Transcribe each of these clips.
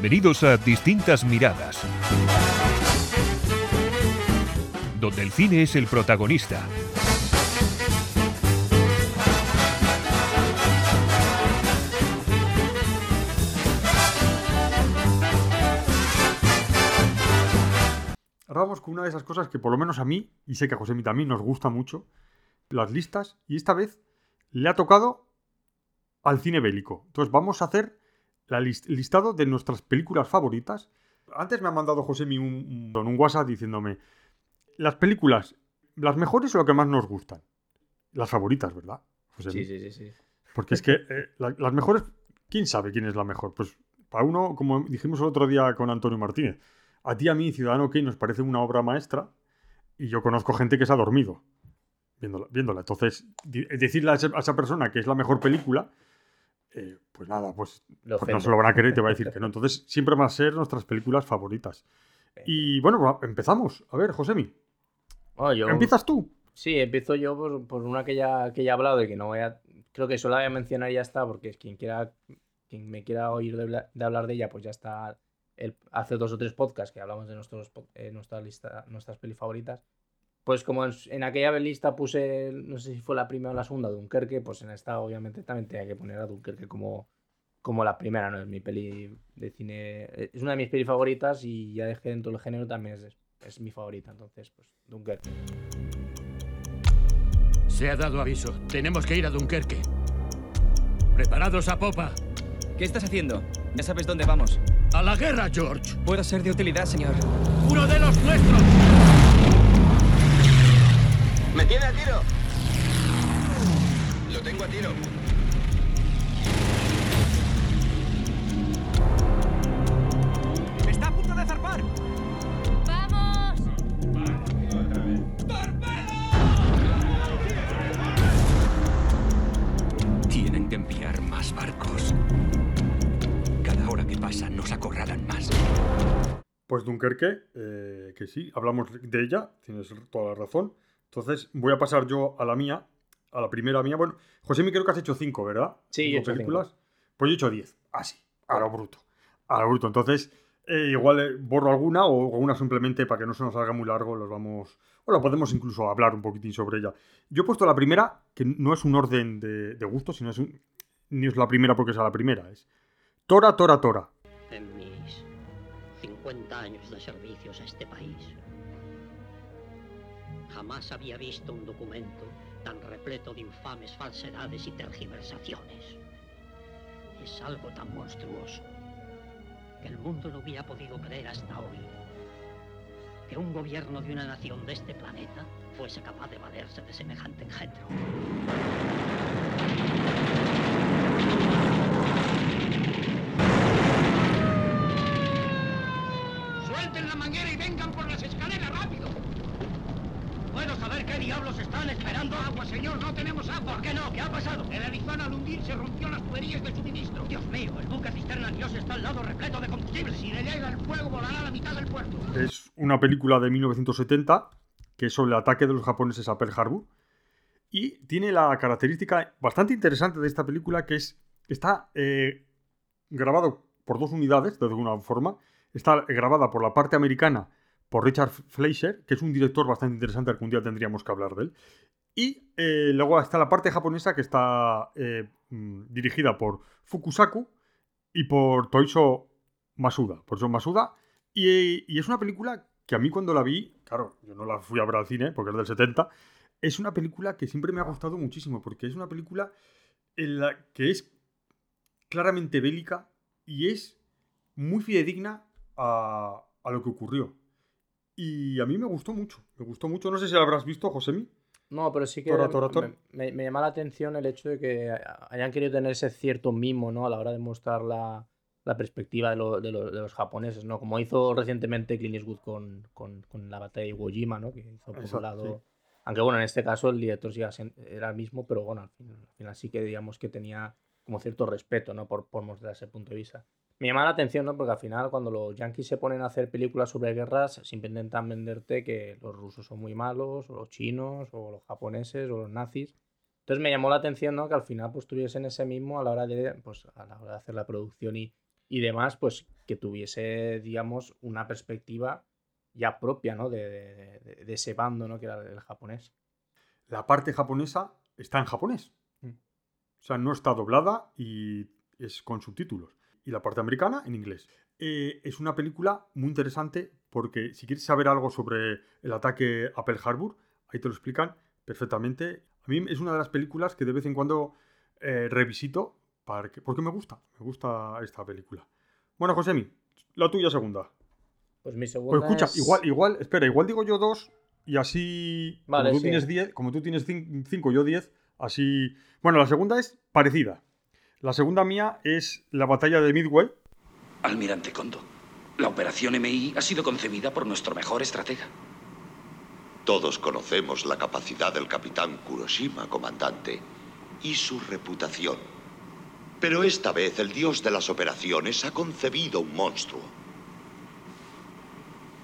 Bienvenidos a Distintas Miradas, donde el cine es el protagonista. Ahora vamos con una de esas cosas que por lo menos a mí, y sé que a José también nos gusta mucho, las listas, y esta vez le ha tocado al cine bélico. Entonces vamos a hacer el listado de nuestras películas favoritas. Antes me ha mandado José un, un, un WhatsApp diciéndome las películas, las mejores o lo que más nos gustan. Las favoritas, ¿verdad? Sí, sí, sí, sí. Porque es que eh, las mejores, ¿quién sabe quién es la mejor? Pues para uno, como dijimos el otro día con Antonio Martínez, a ti a mí, Ciudadano Kane, nos parece una obra maestra y yo conozco gente que se ha dormido viéndola. viéndola. Entonces, decirle a esa persona que es la mejor película, eh, pues nada, pues, pues no se lo van a querer y te va a decir que no. Entonces, siempre van a ser nuestras películas favoritas. Y bueno, empezamos. A ver, Josemi. ¿Empiezas tú? Sí, empiezo yo por, una que ya, que ya he hablado y que no voy a. Creo que solo la voy a mencionar y ya está, porque quien quiera. Quien me quiera oír de, hablar de ella, pues ya está. El, hace dos o tres podcasts que hablamos de nuestros, eh, nuestra lista, nuestras pelis favoritas. Pues como en, aquella lista puse, no sé si fue la primera o la segunda, Dunkerque, pues en esta obviamente también tenía que poner a Dunkerque como, como la primera, ¿no? Es mi peli de cine, es una de mis pelis favoritas y ya dejé dentro del género también es, es mi favorita, entonces pues Dunkerque. Se ha dado aviso, tenemos que ir a Dunkerque. Preparados a popa. ¿Qué estás haciendo? Ya sabes dónde vamos. A la guerra, George. Puedo ser de utilidad, señor. ¡Uno de los nuestros! ¡Me tiene a tiro! Lo tengo a tiro. ¡Está a punto de zarpar! ¡Vamos! Tienen que enviar más barcos. Cada hora que pasa nos acorralan más. Pues Dunkerque, eh, que sí, hablamos de ella, tienes toda la razón. Entonces, voy a pasar yo a la mía, a la primera mía. Bueno, José, me creo que has hecho cinco, ¿verdad? Sí, he películas. Pues yo he hecho diez. Así, a lo bruto. A lo bruto. Entonces, eh, igual eh, borro alguna o una simplemente para que no se nos haga muy largo, los vamos. Bueno, podemos incluso hablar un poquitín sobre ella. Yo he puesto la primera, que no es un orden de, de gusto, sino es un, ni es la primera porque sea la primera. Es Tora, Tora, Tora. En mis 50 años de servicios a este país, Jamás había visto un documento tan repleto de infames falsedades y tergiversaciones. Es algo tan monstruoso que el mundo no hubiera podido creer hasta hoy. Que un gobierno de una nación de este planeta fuese capaz de valerse de semejante engendro. ¡Suelten la manguera y vengan por las escaleras rápido! ¿Puedo saber qué diablos están esperando? Agua, señor, no tenemos agua. ¿Por qué no? ¿Qué ha pasado? El Arizona al hundirse rompió las tuberías de suministro. Dios mío, el buque cisterna Dios está al lado repleto de combustible. Si le llega el fuego, volará a la mitad del puerto. Es una película de 1970 que es sobre el ataque de los japoneses a Pearl Harbor. Y tiene la característica bastante interesante de esta película que es está eh, grabado por dos unidades, de alguna forma. Está grabada por la parte americana por Richard Fleischer, que es un director bastante interesante, algún día tendríamos que hablar de él. Y eh, luego está la parte japonesa que está eh, mm, dirigida por Fukusaku y por Toiso Masuda. Por Masuda. Y, es una película que a mí cuando la vi, claro, yo no la fui a ver al cine porque es del 70, es una película que siempre me ha gustado muchísimo porque es una película en la que es claramente bélica y es muy fidedigna a lo que ocurrió. Y a mí me gustó mucho, me gustó mucho. No sé si la habrás visto, Josemi. No, pero sí que Me, me, llama la atención el hecho de que hayan querido tener ese cierto mimo, ¿no? A la hora de mostrar la, la perspectiva de, lo, de, de, los japoneses, ¿no? Como hizo recientemente Clint Eastwood con, con, con la batalla de Iwo Jima, ¿no? Que hizo por un lado... Aunque bueno, en este caso el director sí era el mismo, pero bueno, al final, al final sí que digamos que tenía como cierto respeto, ¿no? Por, por mostrar ese punto de vista me llama la atención, ¿no? Porque al final, cuando los yankees se ponen a hacer películas sobre guerras, siempre intentan venderte que los rusos son muy malos, o los chinos, o los japoneses, o los nazis. Entonces me llamó la atención, ¿no? Que al final pues tuviesen ese mismo a la hora de, pues, a la hora de hacer la producción y, y demás, pues que tuviese, digamos, una perspectiva ya propia, ¿no? De, de- de ese bando, ¿no? Que era el japonés. La parte japonesa está en japonés. Mm. O sea, no está doblada y es con subtítulos. Y la parte americana en inglés. Eh, es una película muy interesante porque si quieres saber algo sobre el ataque a Pearl Harbor, ahí te lo explican perfectamente. A mí es una de las películas que de vez en cuando eh, revisito para que- porque me gusta. Me gusta esta película. Bueno, Josemi, la tuya segunda. Pues mi segunda Pues escucha, es- igual, igual, espera, igual digo yo dos y así. Vale, como tú sí. tienes 10, como tú tienes 5, yo 10, así. Bueno, la segunda es parecida. La segunda mía es la batalla de Midway. Almirante Kondo, la operación MI ha sido concebida por nuestro mejor estratega. Todos conocemos la capacidad del capitán Kuroshima, comandante, y su reputación. Pero esta vez el dios de las operaciones ha concebido un monstruo.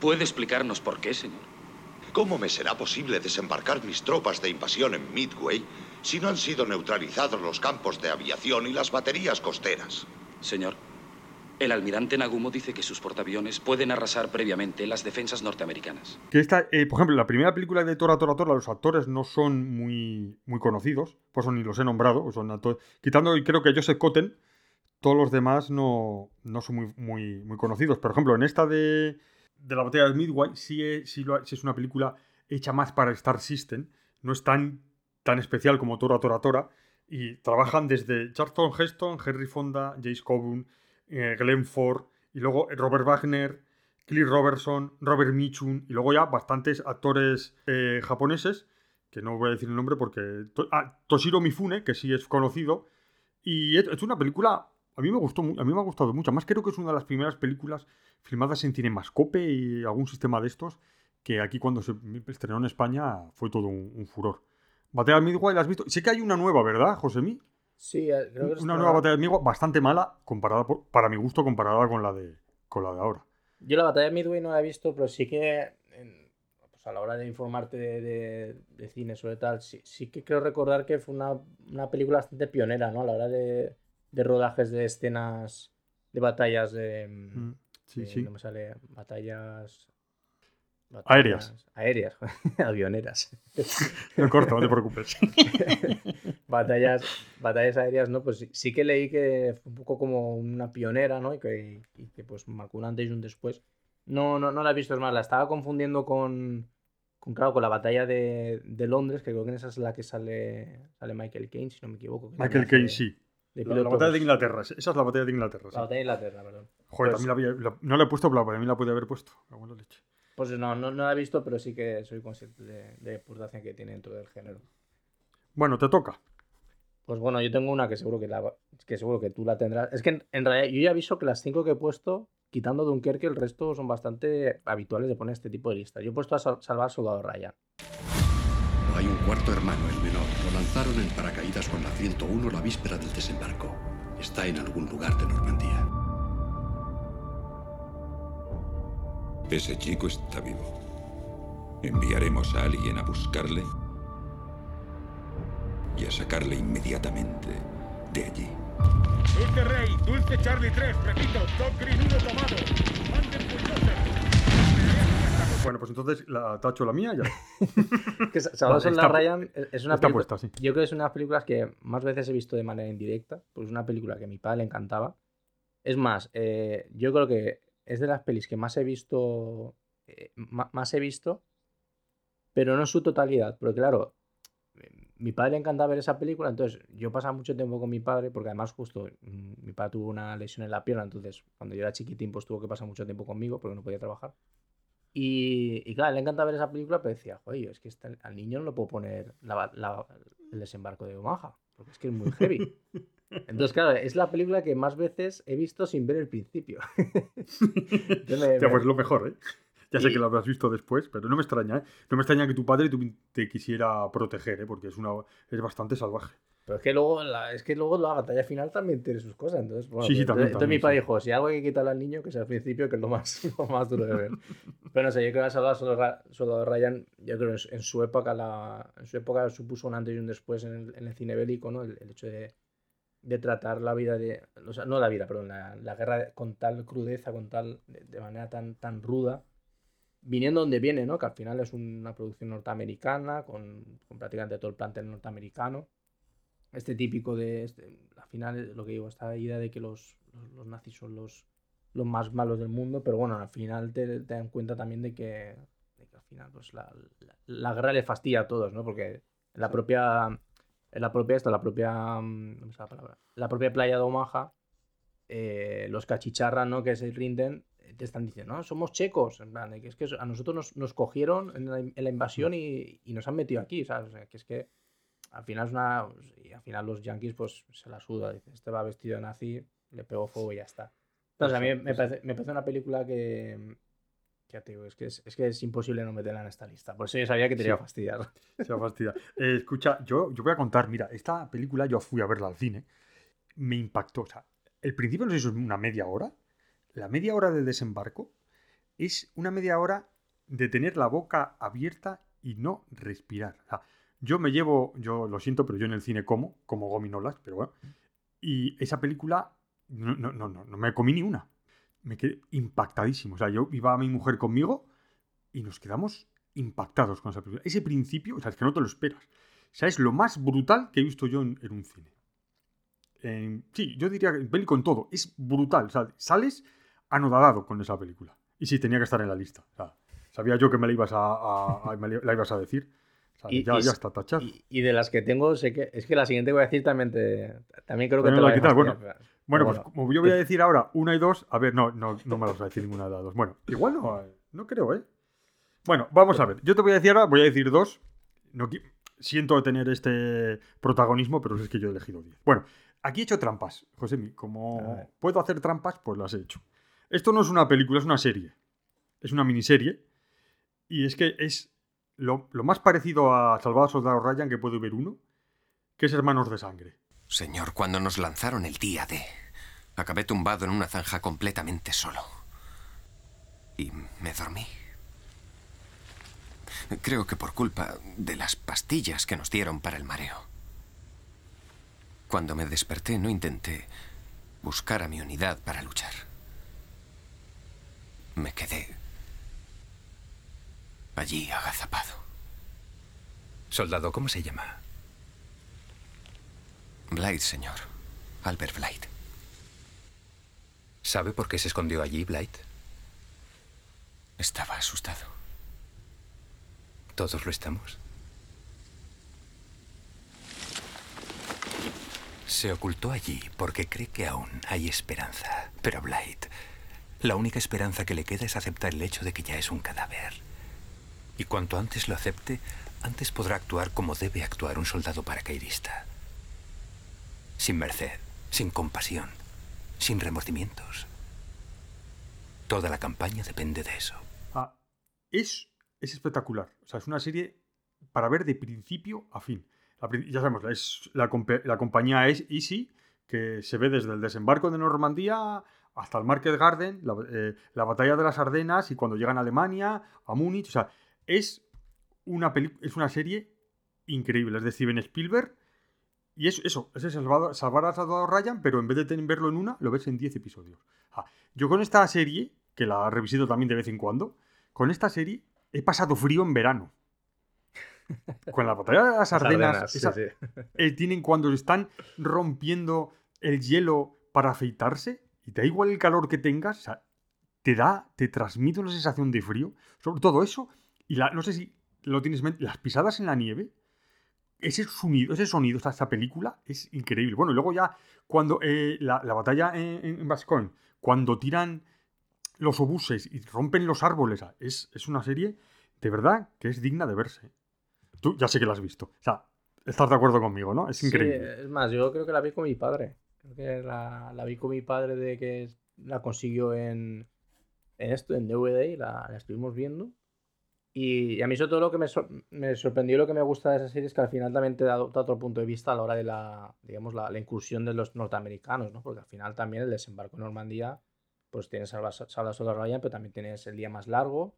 ¿Puede explicarnos por qué, señor? ¿Cómo me será posible desembarcar mis tropas de invasión en Midway si no han sido neutralizados los campos de aviación y las baterías costeras? Señor, el almirante Nagumo dice que sus portaaviones pueden arrasar previamente las defensas norteamericanas. Que esta, eh, por ejemplo, la primera película de Tora Tora Tora, los actores no son muy, muy conocidos, por eso ni los he nombrado. Son actores- quitando, creo que Joseph Cotten, todos los demás no, no son muy, muy, muy conocidos. Por ejemplo, en esta de, de la batalla de Midway, sí es, sí es una película hecha más para Star System, no es tan, tan especial como Tora Tora Tora, y trabajan desde Charlton Heston, Henry Fonda, Jace Coburn, eh, Glenn Ford, y luego Robert Wagner, Cliff Robertson, Robert Mitchum, y luego ya bastantes actores eh, japoneses, que no voy a decir el nombre porque... Ah, Toshiro Mifune, que sí es conocido, y es, es una película... A mí me gustó, a mí me ha gustado mucho. Más creo que es una de las primeras películas filmadas en Cinemascope y algún sistema de estos que aquí cuando se estrenó en España fue todo un, un furor. Batalla de Midway, ¿la has visto? Sé que hay una nueva, ¿verdad, Josemi? Sí, eh, creo que Una nueva batalla de Midway bastante mala comparada por- para mi gusto comparada con la de con la de ahora. Yo la batalla de Midway no la he visto, pero sí que en- pues a la hora de informarte de, de- de cine sobre tal, sí, sí que creo recordar que fue una, una película bastante pionera, ¿no? A la hora de, de rodajes de escenas de batallas de... Mm, sí, de- sí. No me sale... Batallas... Aéreas. Aéreas, avioneras. No corto, no te preocupes. batallas, batallas aéreas, ¿no? Pues sí, sí que leí que fue un poco como una pionera, ¿no? Y que, y que, pues marcó un antes y un después. No, no, no la he visto, es más, la estaba confundiendo con, con claro, con la batalla de, de Londres, que creo que en esa es la que sale, sale Michael Caine, si no me equivoco. Michael Caine, sí. de La, batalla de pues, Inglaterra. Esa es la batalla de Inglaterra. sí. La batalla de Inglaterra, perdón. Joder, Pues- también la había- la- no la he puesto, pero también la podía haber puesto. La leche. Pues no, no, no la he visto, pero sí que soy consciente de, de la importancia que tiene dentro del género. Bueno, te toca. Pues bueno, yo tengo una que seguro que, la, que seguro que tú la tendrás. Es que en, en realidad yo ya aviso que las cinco que he puesto, quitando Dunkerque, el resto son bastante habituales de poner este tipo de listas. Yo he puesto a Sal- Salvar Soldado Ryan. Hay un cuarto hermano, el menor. Lo lanzaron en paracaídas con la 101 la víspera del desembarco. Está en algún lugar de Normandía. Ese chico está vivo. Enviaremos a alguien a buscarle y a sacarle inmediatamente de allí. Dulce Rey, Dulce Charlie 3, repito, Top Green 1 tomado. Manden. Bueno, pues entonces la tacho la mía ya. Que Vale, está- Ryan es- una película. puesta, sí. Yo creo que es una de las películas que más veces he visto de manera indirecta. Pues es una película que a mi padre le encantaba. Es más, eh, yo creo que es de las pelis que más he visto. eh, más he visto. Pero no en su totalidad. Porque claro, mi padre le encantaba ver esa película. Entonces yo pasaba mucho tiempo con mi padre. Porque además, justo mm, mi padre tuvo una lesión en la pierna. Entonces, cuando yo era chiquitín, pues tuvo que pasar mucho tiempo conmigo. Porque no podía trabajar. Y, y claro, le encanta ver esa película, pero decía, joder, es que esta- al niño no le puedo poner la- el desembarco de Omaha, porque es que es muy heavy. Entonces, claro, es la película que más veces he visto sin ver el principio. Me- Ya, pues lo mejor, ¿eh? Ya sé Y- que lo habrás visto después, pero no me extraña, ¿eh? No me extraña que tu padre te quisiera proteger, ¿eh? Porque es, una, es bastante salvaje. Pero es que luego la, es que luego la batalla final también tiene sus cosas. Entonces, bueno, Sí, sí, pues, también, entonces mi también, padre sí. dijo, si algo hay que quitarle al niño, que sea al principio, que es lo más, lo más duro de ver. Pero no sé, yo creo que Soldado, Soldado, Soldado Ryan, yo creo que en su época, la, en su época supuso un antes y un después en el, en el cine bélico, ¿no? El, el hecho de, de tratar la vida de. O sea, no la vida, perdón, la, la guerra con tal crudeza, con tal. de, de manera tan, tan ruda. Viniendo donde viene, ¿no? Que al final es una producción norteamericana, con, con prácticamente todo el plantel norteamericano. Este típico de. Este, al final, lo que digo, esta idea de que los, los, los nazis son los, los más malos del mundo, pero bueno, al final te, te dan cuenta también de que, de que al final pues la, la, la guerra le fastidia a todos, ¿no? Porque la propia, en la propia, esto, la propia, mm, ¿cómo se llama la palabra? La propia playa de Omaha, eh, los cachicharras, ¿no? Que se rinden, eh, te están diciendo, no, somos checos, en plan, que es que a nosotros nos, nos cogieron en la, en la invasión y, y, nos han metido aquí, ¿sabes? O sea, que es que al final es una, y al final los yankees pues se la suda, dice, este va vestido de nazi, le pegó fuego y ya está. Entonces, a mí me parece, me parece una película que, que te digo, es que es, es que es imposible no meterla en esta lista. Por eso yo sabía que te Sí. iba a fastidiar. Se va a fastidiar. Eh, escucha, yo, yo voy a contar, mira, esta película yo fui a verla al cine, me impactó. O sea, el principio no sé si es una media hora. La media hora del desembarco es una media hora de tener la boca abierta y no respirar. O sea, yo me llevo, yo lo siento, pero yo en el cine como, como gominolas, pero bueno. Y esa película, no, no, no, no, no me comí ni una. Me quedé impactadísimo. O sea, yo iba a mi mujer conmigo y nos quedamos impactados con esa película. Ese principio, o sea, es que no te lo esperas. O sea, es lo más brutal que he visto yo en, en un cine. Sí, yo diría que en peli con todo. Es brutal. O sea, sales anodadado con esa película. Y sí, tenía que estar en la lista. O sea, sabía yo que me la ibas a, a- a- me la ibas a decir. O sea, Y- ya, y- ya está tachado. Y, y de las que tengo, sé que es que la siguiente que voy a decir también te, también creo que También te la va a quitas, bueno. Bueno, pues como yo voy a decir ahora una y dos, a ver, no, no, no me las voy a decir ninguna de las dos. Bueno, igual no, eh, no creo, ¿eh? Bueno, vamos a ver. Yo te voy a decir ahora, voy a decir dos. No, siento tener este protagonismo, pero es que yo he elegido diez. Bueno, aquí he hecho trampas, José. Como puedo hacer trampas, pues las he hecho. Esto no es una película, es una serie. Es una miniserie. Y es que es lo, lo más parecido a Salvado Soldado Ryan que puede ver uno, que es Hermanos de Sangre. Señor, cuando nos lanzaron el día D, acabé tumbado en una zanja completamente solo. Y me dormí. Creo que por culpa de las pastillas que nos dieron para el mareo. Cuando me desperté no intenté buscar a mi unidad para luchar. Me quedé allí agazapado. Soldado, ¿cómo se llama? Blythe, señor. Albert Blythe. ¿Sabe por qué se escondió allí, Blight? Estaba asustado. Todos lo estamos. Se ocultó allí porque cree que aún hay esperanza. Pero Blight, la única esperanza que le queda es aceptar el hecho de que ya es un cadáver. Y cuanto antes lo acepte, antes podrá actuar como debe actuar un soldado paracaidista. Sin merced, sin compasión, sin remordimientos. Toda la campaña depende de eso. Ah, es, es espectacular. O sea, es una serie para ver de principio a fin. Ya sabemos, es, la, la compañía es Easy, que se ve desde el desembarco de Normandía hasta el Market Garden, la, eh, la batalla de las Ardenas y cuando llegan a Alemania, a Múnich. O sea, es una, es una serie increíble. Es de Steven Spielberg. Y es eso, es el salvado- salvar a Salvador Ryan, pero en vez de verlo en una, lo ves en 10 episodios. Ah, yo con esta serie, que la revisito también de vez en cuando, con esta serie he pasado frío en verano. Con la batalla de las Ardenas, Ardenas, sí, esa- sí. eh, tienen cuando están rompiendo el hielo para afeitarse, y te da igual el calor que tengas, o sea, te da, te transmite una sensación de frío, sobre todo eso, y la, no sé si lo tienes en mente, las pisadas en la nieve, ese sonido, ese sonido, esta, esta película es increíble. Bueno, y luego ya cuando eh, la, la batalla en, en Bascón, cuando tiran los obuses y rompen los árboles, es, es una serie de verdad que es digna de verse. Tú ya sé que la has visto. O sea, estás de acuerdo conmigo, ¿no? Es Sí, increíble. es más, yo creo que la vi con mi padre. Creo que la, la vi con mi padre de que la consiguió en, en esto, en DVD, y la, la estuvimos viendo. Y, y a mí sobre todo lo que me, sor- me sorprendió, lo que me gusta de esa serie es que al final también te da otro punto de vista a la hora de la, digamos, la, la incursión de los norteamericanos, ¿no? Porque al final también el desembarco en Normandía, pues tienes Salva Salva Soldado Ryan, pero también tienes El Día Más Largo,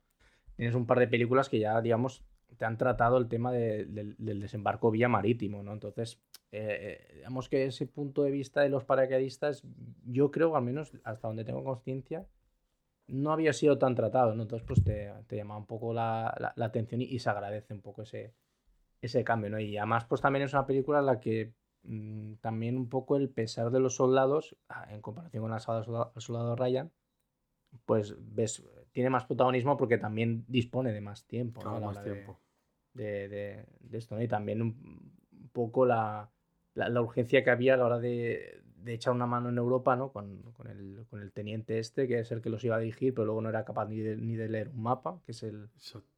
tienes un par de películas que ya, digamos, te han tratado el tema de- del, del desembarco vía marítimo, ¿no? Entonces, eh, eh, digamos que ese punto de vista de los paracaidistas, yo creo, al menos hasta donde tengo conciencia, no había sido tan tratado, ¿no? Entonces, pues te, te llama un poco la, la, atención y, se agradece un poco ese, ese cambio, ¿no? Y además, pues también es una película en la que mm, también un poco el pesar de los soldados, en comparación con el soldado, el soldado Ryan, pues ves, tiene más protagonismo porque también dispone de más tiempo, ¿no? más tiempo. De, de, de, esto, ¿no? Y también un poco la, la, urgencia que había a la hora de, de echar una mano en Europa, ¿no? Con, con, el, con, el, teniente este, que es el que los iba a dirigir, pero luego no era capaz ni de, ni de leer un mapa, que es el,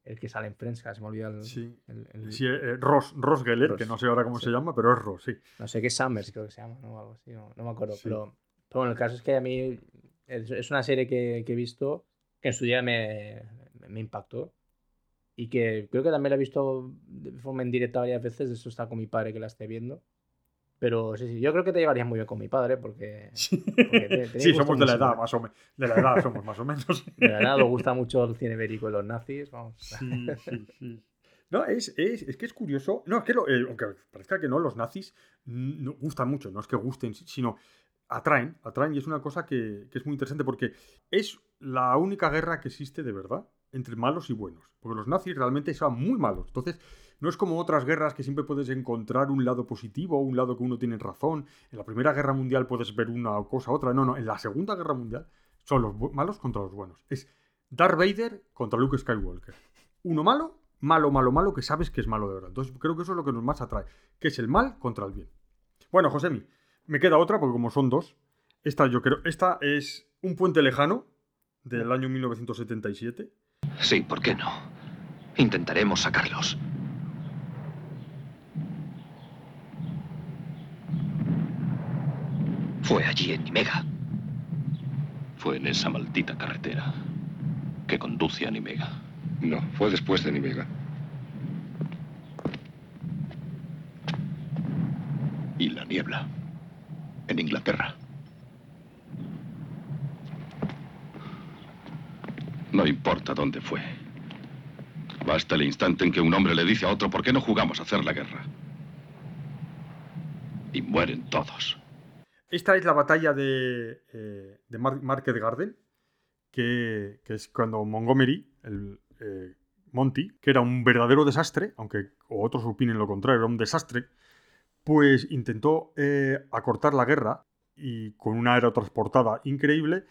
el que sale en Friends, se me olvida el... Sí, sí eh, Ross, Ross Geller, que no sé ahora cómo se llama, pero es Ross, sí. No sé qué Summers creo que se llama, ¿no? Algo así, no, no me acuerdo, pero, pero, bueno, el caso es que a mí es, una serie que, que, he visto que en su día me, me impactó y que creo que también la he visto de forma indirecta varias veces, de eso está con mi padre que la esté viendo. Pero sí, sí, yo creo que te llevarías muy bien con mi padre porque. sí, somos de la edad, más o menos. De la edad somos más o menos. De la edad, nos gusta mucho el cine bélico y los nazis. Vamos. Sí, sí, sí. No, es, es, es, que es curioso. No, es que, lo, eh, aunque parezca que no, los nazis no, gustan mucho. No es que gusten, sino atraen. Atraen y es una cosa que, que es muy interesante porque es la única guerra que existe de verdad entre malos y buenos. Porque los nazis realmente son muy malos. Entonces no es como otras guerras que siempre puedes encontrar un lado positivo, un lado que uno tiene razón. En la Primera Guerra Mundial puedes ver una cosa, otra. No, no, en la Segunda Guerra Mundial son los malos contra los buenos. Es Darth Vader contra Luke Skywalker. Uno malo, malo, malo, malo, que sabes que es malo de verdad. Entonces creo que eso es lo que nos más atrae, que es el mal contra el bien. Bueno, Josemi, me queda otra, porque como son dos, esta yo creo, esta es Un puente lejano, del año 1977. Sí, ¿por qué no? Intentaremos sacarlos. Fue allí en Nimega. Fue en esa maldita carretera que conduce a Nimega. No, fue después de Nimega. Y la niebla. En Inglaterra. No importa dónde fue. Basta el instante en que un hombre le dice a otro por qué no jugamos a hacer la guerra. Y mueren todos. Esta es la batalla de, eh, de Market Garden, que, es cuando Montgomery, el eh, Monty, que era un verdadero desastre, aunque otros opinen lo contrario, era un desastre, pues intentó eh, acortar la guerra y con una aerotransportada increíble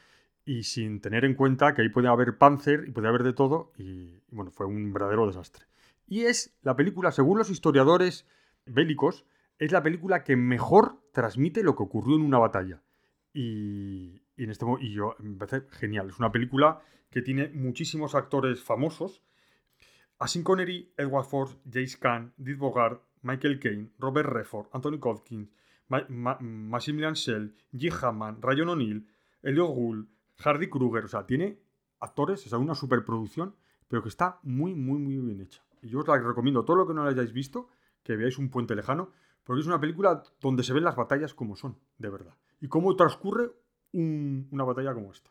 y sin tener en cuenta que ahí puede haber Panzer y puede haber de todo y, bueno, fue un verdadero desastre. Y es la película, según los historiadores bélicos, es la película que mejor transmite lo que ocurrió en una batalla. Y, en este y yo me parece genial. Es una película que tiene muchísimos actores famosos. Asin Connery, Edward Force, James Caan, Did Bogart, Michael Caine, Robert Redford, Anthony Hopkins, Ma Maximilian Schell, G. Hammond, Ryan O'Neill, Elliot Gould, Hardy Kruger. O sea, tiene actores, o sea, una superproducción, pero que está muy, muy, muy bien hecha. Y yo os la recomiendo, todo lo que no la hayáis visto, que veáis un puente lejano, porque es una película donde se ven las batallas como son, de verdad. Y cómo transcurre una batalla como esta.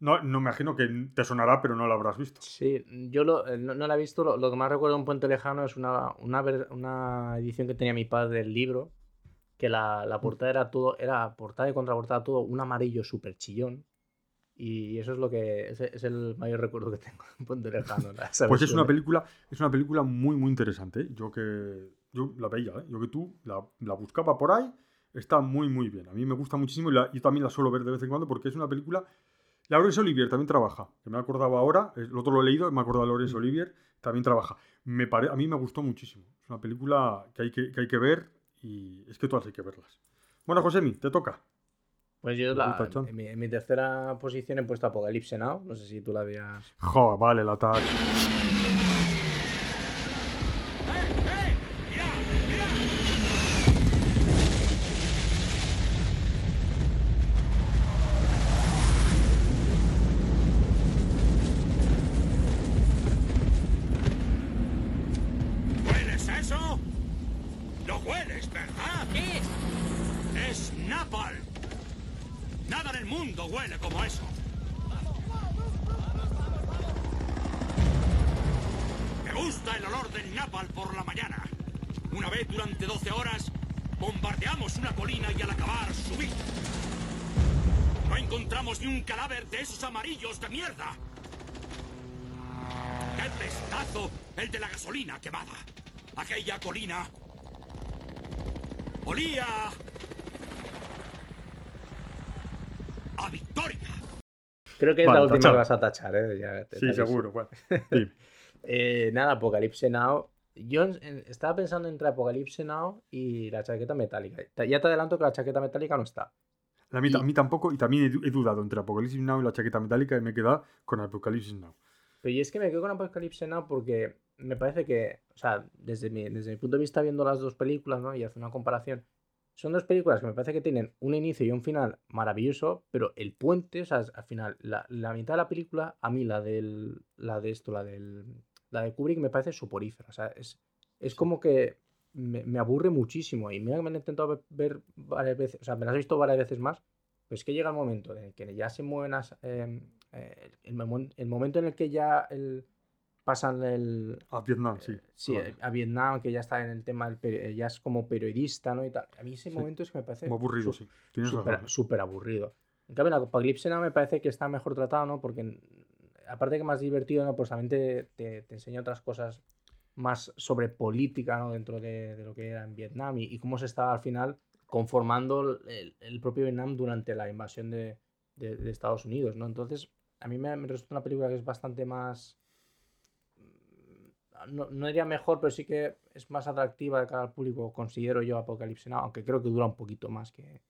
No, no me imagino que te sonará, pero no la habrás visto. Sí, yo eh, no, la he visto. Lo, que más recuerdo de Un Puente Lejano es una, una, edición que tenía mi padre del libro, que la, la portada era todo, era portada y contraportada todo un amarillo súper chillón. Y eso es lo que es, el mayor recuerdo que tengo de pues es una película, es una película muy, muy interesante. ¿eh? Yo que yo la veía, ¿eh? yo que tú la, la, buscaba por ahí, está muy, muy bien. A mí me gusta muchísimo y yo también la suelo ver de vez en cuando porque es una película... Laurence Olivier también trabaja, que me acordaba ahora, el otro lo he leído, me acordaba de Laurence mm. Olivier, también trabaja. Me pare, a mí me gustó muchísimo. Es una película que hay que, que hay que ver y es que todas hay que verlas. Bueno, Josemi, te toca. Pues yo la, en, mi, tercera posición he puesto Apocalipse Now. No sé si tú la habías. Jo, vale, la tal. Creo que es Vale, la última tachado. que vas a tachar, ¿eh? Ya te- Sí, seguro. Bueno, sí. Eh, nada, Apocalipse Now. Yo estaba pensando entre Apocalipse Now y la chaqueta metálica. Ya te adelanto que la chaqueta metálica no está. A mí, a mí tampoco, y también he, du- he dudado entre Apocalipsis Now y la chaqueta metálica y me he quedado con Apocalipsis Now. Pero y es que me quedo con Apocalipse Now porque me parece que, o sea, desde mi, desde mi punto de vista viendo las dos películas, ¿no? Y hacer una comparación, son dos películas que me parece que tienen un inicio y un final maravilloso, pero el puente, o sea, al final, la, la mitad de la película, a mí la del, la de esto, la del, la de Kubrick me parece soporífera, o sea, es, es como que me, me aburre muchísimo y mira que me han intentado ver, varias veces, o sea, me las he visto varias veces más, pero es que llega el momento en el que ya se mueven as- em, eh, el, el momento en el que ya el, pasan el, A Vietnam, sí. Sí, Claro. eh, a Vietnam, que ya está en el tema del eh, ya es como periodista, ¿no? Y tal. A mí ese Sí. momento es que me parece Muy aburrido, sí. Tienes súper. ¿eh? súper aburrido. En cambio, la Apocalipse Now me parece que está mejor tratado, ¿no? Porque aparte que más divertido, ¿no? Pues también te, te, te enseña otras cosas más sobre política, ¿no? Dentro de, de lo que era en Vietnam y, y cómo se estaba al final conformando el, el propio Vietnam durante la invasión de, de- de Estados Unidos, ¿no? Entonces, a mí me, me resulta una película que es bastante más no, no diría mejor, pero sí que es más atractiva de cara al público, considero yo Apocalipse Now, aunque creo que dura un poquito más que...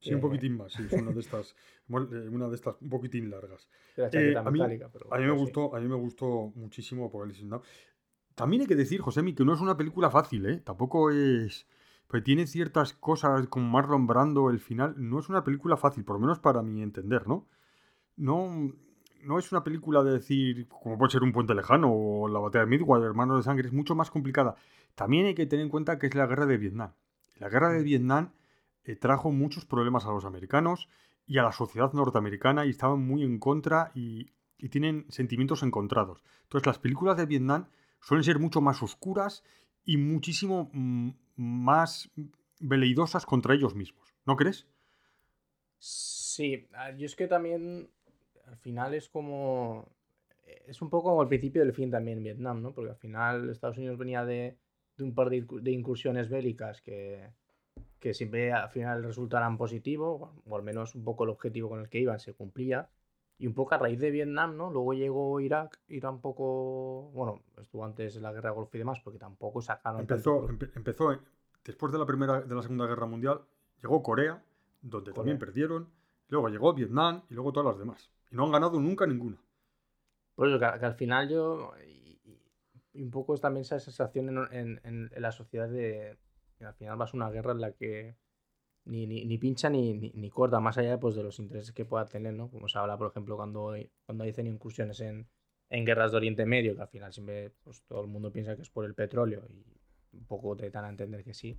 Sí, un poquitín más, sí, es una de estas, eh, una de estas un poquitín largas. Chaqueta a mí, pero a mí me sí. gustó, a mí me gustó muchísimo Apocalipsis Now. También hay que decir, Josemi, que no es una película fácil, ¿eh? Tampoco es, pues tiene ciertas cosas como Marlon Brando, el final, no es una película fácil, por lo menos para mi entender, ¿no? No, no es una película de decir, como puede ser Un puente lejano o La batalla de Midway, Hermanos de Sangre, es mucho más complicada. También hay que tener en cuenta que es la guerra de Vietnam. La guerra de Vietnam eh, trajo muchos problemas a los americanos y a la sociedad norteamericana y estaban muy en contra y, y tienen sentimientos encontrados. Entonces las películas de Vietnam suelen ser mucho más oscuras y muchísimo mm, más veleidosas contra ellos mismos. ¿No crees? Sí, ah, yo es que también al final es como... Es un poco como el principio del fin también en Vietnam, ¿no? Porque al final Estados Unidos venía de, de un par de, incu- de incursiones bélicas que, que siempre al final resultaran positivo, o al menos un poco el objetivo con el que iban se cumplía. Y un poco a raíz de Vietnam, ¿no? Luego llegó Irak y tampoco... Bueno, estuvo antes la guerra de Golfo y demás, porque tampoco sacaron... Empezó, empe- empezó después de la primera de la Segunda Guerra Mundial, llegó Corea, donde también perdieron, luego llegó Vietnam y luego todas las demás. Y no han ganado nunca ninguna. Por eso, que, al final yo. Y, un poco también esa sensación en, la sociedad de. al final vas a una guerra en la que ni, ni, ni pincha ni, ni, corta, más allá pues, de los intereses que pueda tener, ¿no? Como se habla, por ejemplo, cuando, cuando dicen incursiones en, en guerras de Oriente Medio, que al final siempre pues, todo el mundo piensa que es por el petróleo y un poco te dan a entender que sí.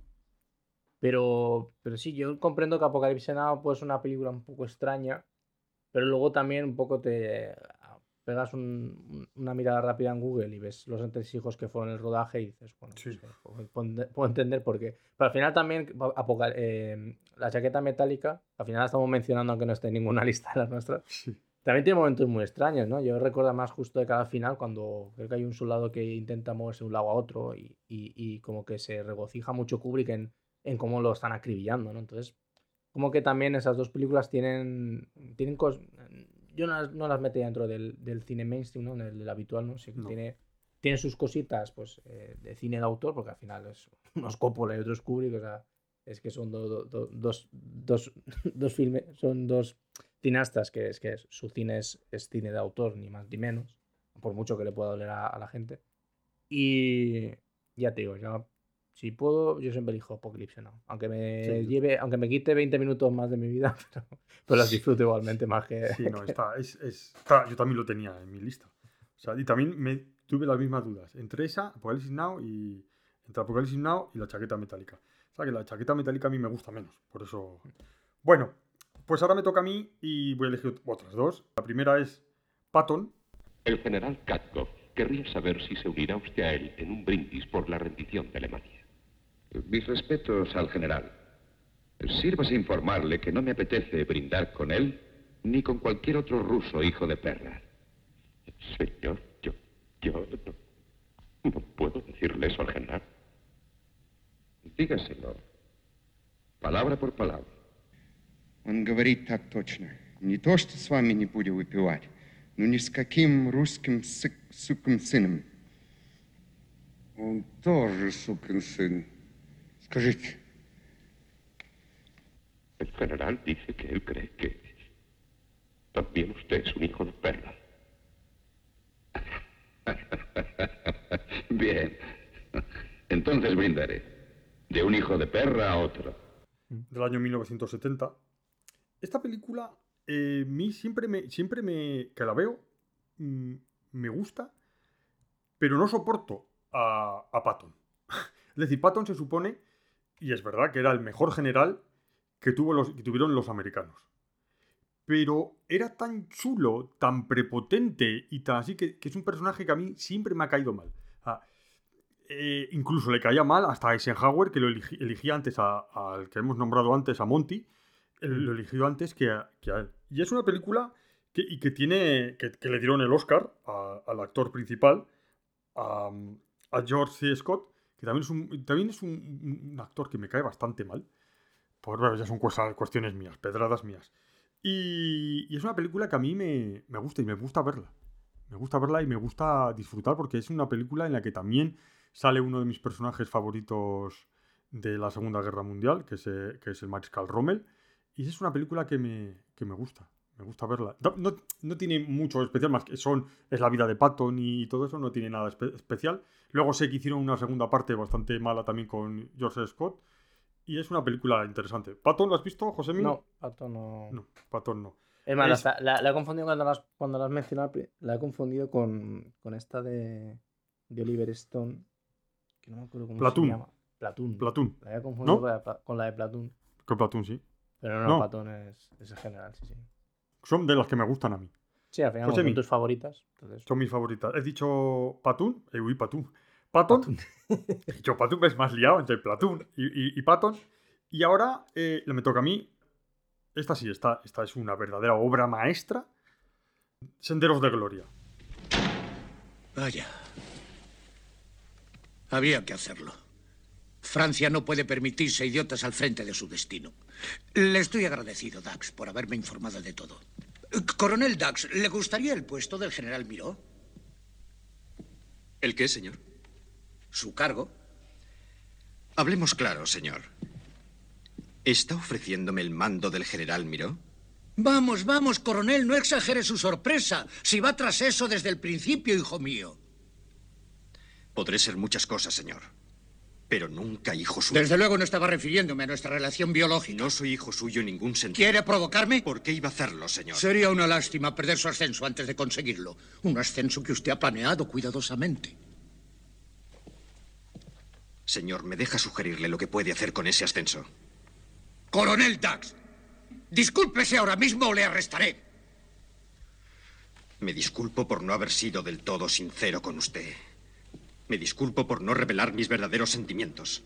Pero, pero sí, yo comprendo que Apocalipsis Now pues, es una película un poco extraña, pero luego también un poco te pegas un- un- una mirada rápida en Google y ves los entresijos que fueron el rodaje y dices, bueno, pues, eh, puedo, puedo- entender por qué. Pero al final también eh, la chaqueta metálica, al final la estamos mencionando aunque no esté en ninguna lista de las nuestras. También tiene momentos muy extraños, ¿no? Yo recuerdo más justo de cada final cuando creo que hay un soldado que intenta moverse de un lado a otro y, y- y como que se regocija mucho Kubrick en, en cómo lo están acribillando, ¿no? Entonces, como que también esas dos películas tienen, tienen cos- yo no las, no las meto dentro del, del cine mainstream, ¿no? Del, del habitual, ¿no? Sí que No. tiene, tiene sus cositas, pues, eh, de cine de autor, porque al final es unos Coppola y otros Kubrick, o sea, es que son do- do- do- dos, dos, dos filmes, son dos cineastas que es que su cine es, es cine de autor, ni más ni menos, por mucho que le pueda doler a, a la gente. Y ya te digo, yo, si puedo, yo siempre elijo Apocalypse Now. Aunque me Sí, lleve, aunque me quite 20 minutos más de mi vida, pero, pero las disfruto igualmente más que. Sí, no, que- está, es, es- está- yo también lo tenía en mi lista. O sea, y también me tuve las mismas dudas entre esa, Apocalipsis Now y entre Apocalipsis Now y la chaqueta metálica. O sea, que la chaqueta metálica a mí me gusta menos, por eso. Bueno, pues ahora me toca a mí y voy a elegir otras dos. La primera es Patton. El general Katkov querría saber si se unirá usted a él en un brindis por la rendición de Alemania. Mis respetos al general. Sírvase informarle que no me apetece brindar con él ni con cualquier otro ruso hijo de perra. Señor, yo, yo no, no puedo decirle eso al general. Dígaselo. Palabra por palabra. Он говорит так точно. Не то, что с вами не буду выпивать, но ни с каким русским сык, суким сыном. Он тоже сукин сын. El general dice que él cree que también usted es un hijo de perra Bien. Entonces brindaré. De un hijo de perra a otro. Del año 1970. Esta película, eh, mí siempre me, siempre me. que la veo, mm, me gusta, pero no soporto a, a Patton. es decir, Patton se supone y es verdad que era el mejor general que, tuvo los, que tuvieron los americanos. Pero era tan chulo, tan prepotente y tan así que, que es un personaje que a mí siempre me ha caído mal. Ah, eh, incluso le caía mal hasta Eisenhower, que lo elegía antes al que hemos nombrado antes, a Monty, él lo eligió antes que a, que a él. Y es una película que, y que tiene que, que le dieron el Oscar a- al actor principal, a, a George C. Scott, también es un, también es un, actor que me cae bastante mal. Por bueno, ya son cuestiones mías, pedradas mías. Y, y es una película que a mí me, me gusta y me gusta verla. Me gusta verla y me gusta disfrutar porque es una película en la que también sale uno de mis personajes favoritos de la Segunda Guerra Mundial, que es, eh, que es el Mariscal Rommel. Y es una película que me, que me gusta. Me gusta verla. No, no- tiene mucho especial, más que son, es la vida de Patton y todo eso, no tiene nada espe- especial. Luego sé que hicieron una segunda parte bastante mala también con George Scott. Y es una película interesante. ¿Patton lo has visto, José No, Pato no. No, Patton no. Es más, Es- la, he confundido cuando las, cuando las has mencionado, la he confundido con, con esta de, de Oliver Stone, que no me acuerdo cómo Platoon. se llama. Platoon. Platoon. La he confundido ¿No? con, la, de Pla- con la de Platoon. Con Platoon, sí. Pero no, No. Patton es, es el general, sí, sí. Son de las que me gustan a mí. Sí, al final son tus favoritas. Entonces, Son mis favoritas. He dicho Patton. Eh, uy, Patton. Patton. He dicho Patton, es más liado entre Platoon y, y, y Patton. Y ahora eh, le me toca a mí. Esta sí, esta, esta es una verdadera obra maestra. Senderos de Gloria. Vaya. Había que hacerlo. Francia no puede permitirse idiotas al frente de su destino. Le estoy agradecido, Dax, por haberme informado de todo. Coronel Dax, ¿le gustaría el puesto del general Miró? ¿El qué, señor? Su cargo. Hablemos claro, señor. ¿Está ofreciéndome el mando del general Miró? Vamos, vamos, coronel, no exagere su sorpresa. Si va tras eso desde el principio, hijo mío. Podré ser muchas cosas, señor. Pero nunca hijo suyo. Desde luego no estaba refiriéndome a nuestra relación biológica. No soy hijo suyo en ningún sentido. ¿Quiere provocarme? ¿Por qué iba a hacerlo, señor? Sería una lástima perder su ascenso antes de conseguirlo. Un ascenso que usted ha planeado cuidadosamente. Señor, ¿me deja sugerirle lo que puede hacer con ese ascenso? Coronel Dax, discúlpese ahora mismo o le arrestaré. Me disculpo por no haber sido del todo sincero con usted. Me disculpo por no revelar mis verdaderos sentimientos.